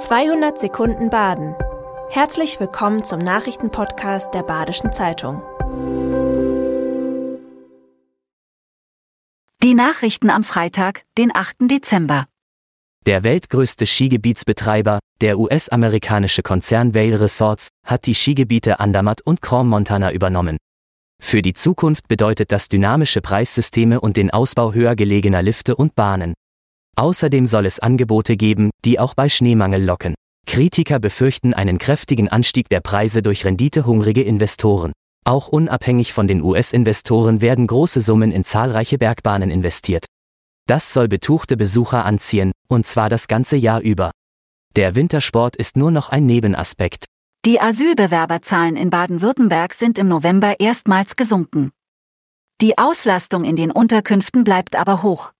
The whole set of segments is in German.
200 Sekunden Baden. Herzlich willkommen zum Nachrichtenpodcast der Badischen Zeitung. Die Nachrichten am Freitag, den 8. Dezember. Der weltgrößte Skigebietsbetreiber, der US-amerikanische Konzern Vail Resorts, hat die Skigebiete Andermatt und Grand Montana übernommen. Für die Zukunft bedeutet das dynamische Preissysteme und den Ausbau höher gelegener Lifte und Bahnen. Außerdem soll es Angebote geben, die auch bei Schneemangel locken. Kritiker befürchten einen kräftigen Anstieg der Preise durch renditehungrige Investoren. Auch unabhängig von den US-Investoren werden große Summen in zahlreiche Bergbahnen investiert. Das soll betuchte Besucher anziehen, und zwar das ganze Jahr über. Der Wintersport ist nur noch ein Nebenaspekt. Die Asylbewerberzahlen in Baden-Württemberg sind im November erstmals gesunken. Die Auslastung in den Unterkünften bleibt aber hoch.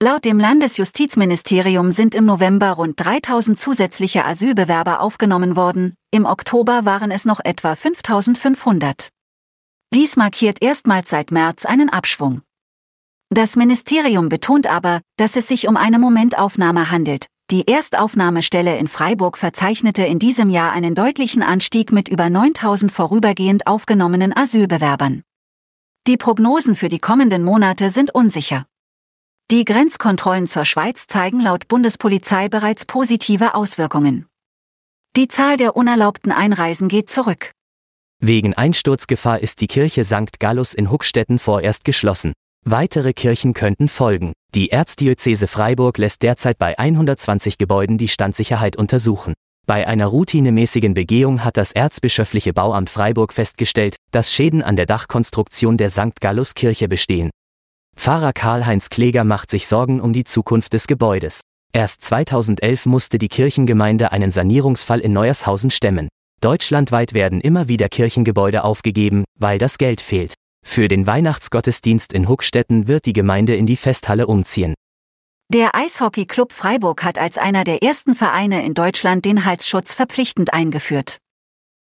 Laut dem Landesjustizministerium sind im November rund 3000 zusätzliche Asylbewerber aufgenommen worden, im Oktober waren es noch etwa 5500. Dies markiert erstmals seit März einen Abschwung. Das Ministerium betont aber, dass es sich um eine Momentaufnahme handelt. Die Erstaufnahmestelle in Freiburg verzeichnete in diesem Jahr einen deutlichen Anstieg mit über 9000 vorübergehend aufgenommenen Asylbewerbern. Die Prognosen für die kommenden Monate sind unsicher. Die Grenzkontrollen zur Schweiz zeigen laut Bundespolizei bereits positive Auswirkungen. Die Zahl der unerlaubten Einreisen geht zurück. Wegen Einsturzgefahr ist die Kirche St. Gallus in Huckstetten vorerst geschlossen. Weitere Kirchen könnten folgen. Die Erzdiözese Freiburg lässt derzeit bei 120 Gebäuden die Standsicherheit untersuchen. Bei einer routinemäßigen Begehung hat das Erzbischöfliche Bauamt Freiburg festgestellt, dass Schäden an der Dachkonstruktion der St. Gallus Kirche bestehen. Pfarrer Karl-Heinz Kläger macht sich Sorgen um die Zukunft des Gebäudes. Erst 2011 musste die Kirchengemeinde einen Sanierungsfall in Neuershausen stemmen. Deutschlandweit werden immer wieder Kirchengebäude aufgegeben, weil das Geld fehlt. Für den Weihnachtsgottesdienst in Huckstetten wird die Gemeinde in die Festhalle umziehen. Der Eishockey-Club Freiburg hat als einer der ersten Vereine in Deutschland den Halsschutz verpflichtend eingeführt.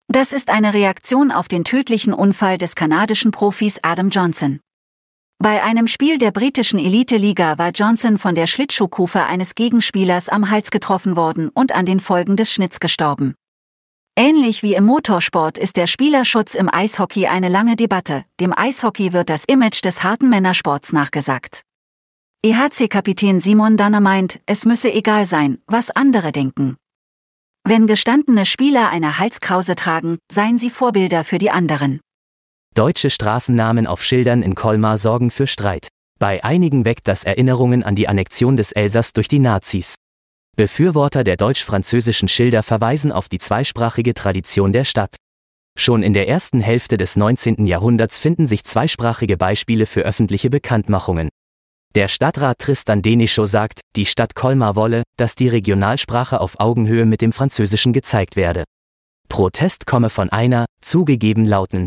Das ist eine Reaktion auf den tödlichen Unfall des kanadischen Profis Adam Johnson. Bei einem Spiel der britischen Elite-Liga war Johnson von der Schlittschuhkufe eines Gegenspielers am Hals getroffen worden und an den Folgen des Schnitts gestorben. Ähnlich wie im Motorsport ist der Spielerschutz im Eishockey eine lange Debatte. Dem Eishockey wird das Image des harten Männersports nachgesagt. EHC-Kapitän Simon Danner meint, es müsse egal sein, was andere denken. Wenn gestandene Spieler eine Halskrause tragen, seien sie Vorbilder für die anderen. Deutsche Straßennamen auf Schildern in Colmar sorgen für Streit. Bei einigen weckt das Erinnerungen an die Annexion des Elsass durch die Nazis. Befürworter der deutsch-französischen Schilder verweisen auf die zweisprachige Tradition der Stadt. Schon in der ersten Hälfte des 19. Jahrhunderts finden sich zweisprachige Beispiele für öffentliche Bekanntmachungen. Der Stadtrat Tristan Denischow sagt, die Stadt Colmar wolle, dass die Regionalsprache auf Augenhöhe mit dem Französischen gezeigt werde. Protest komme von einer, zugegeben lauten,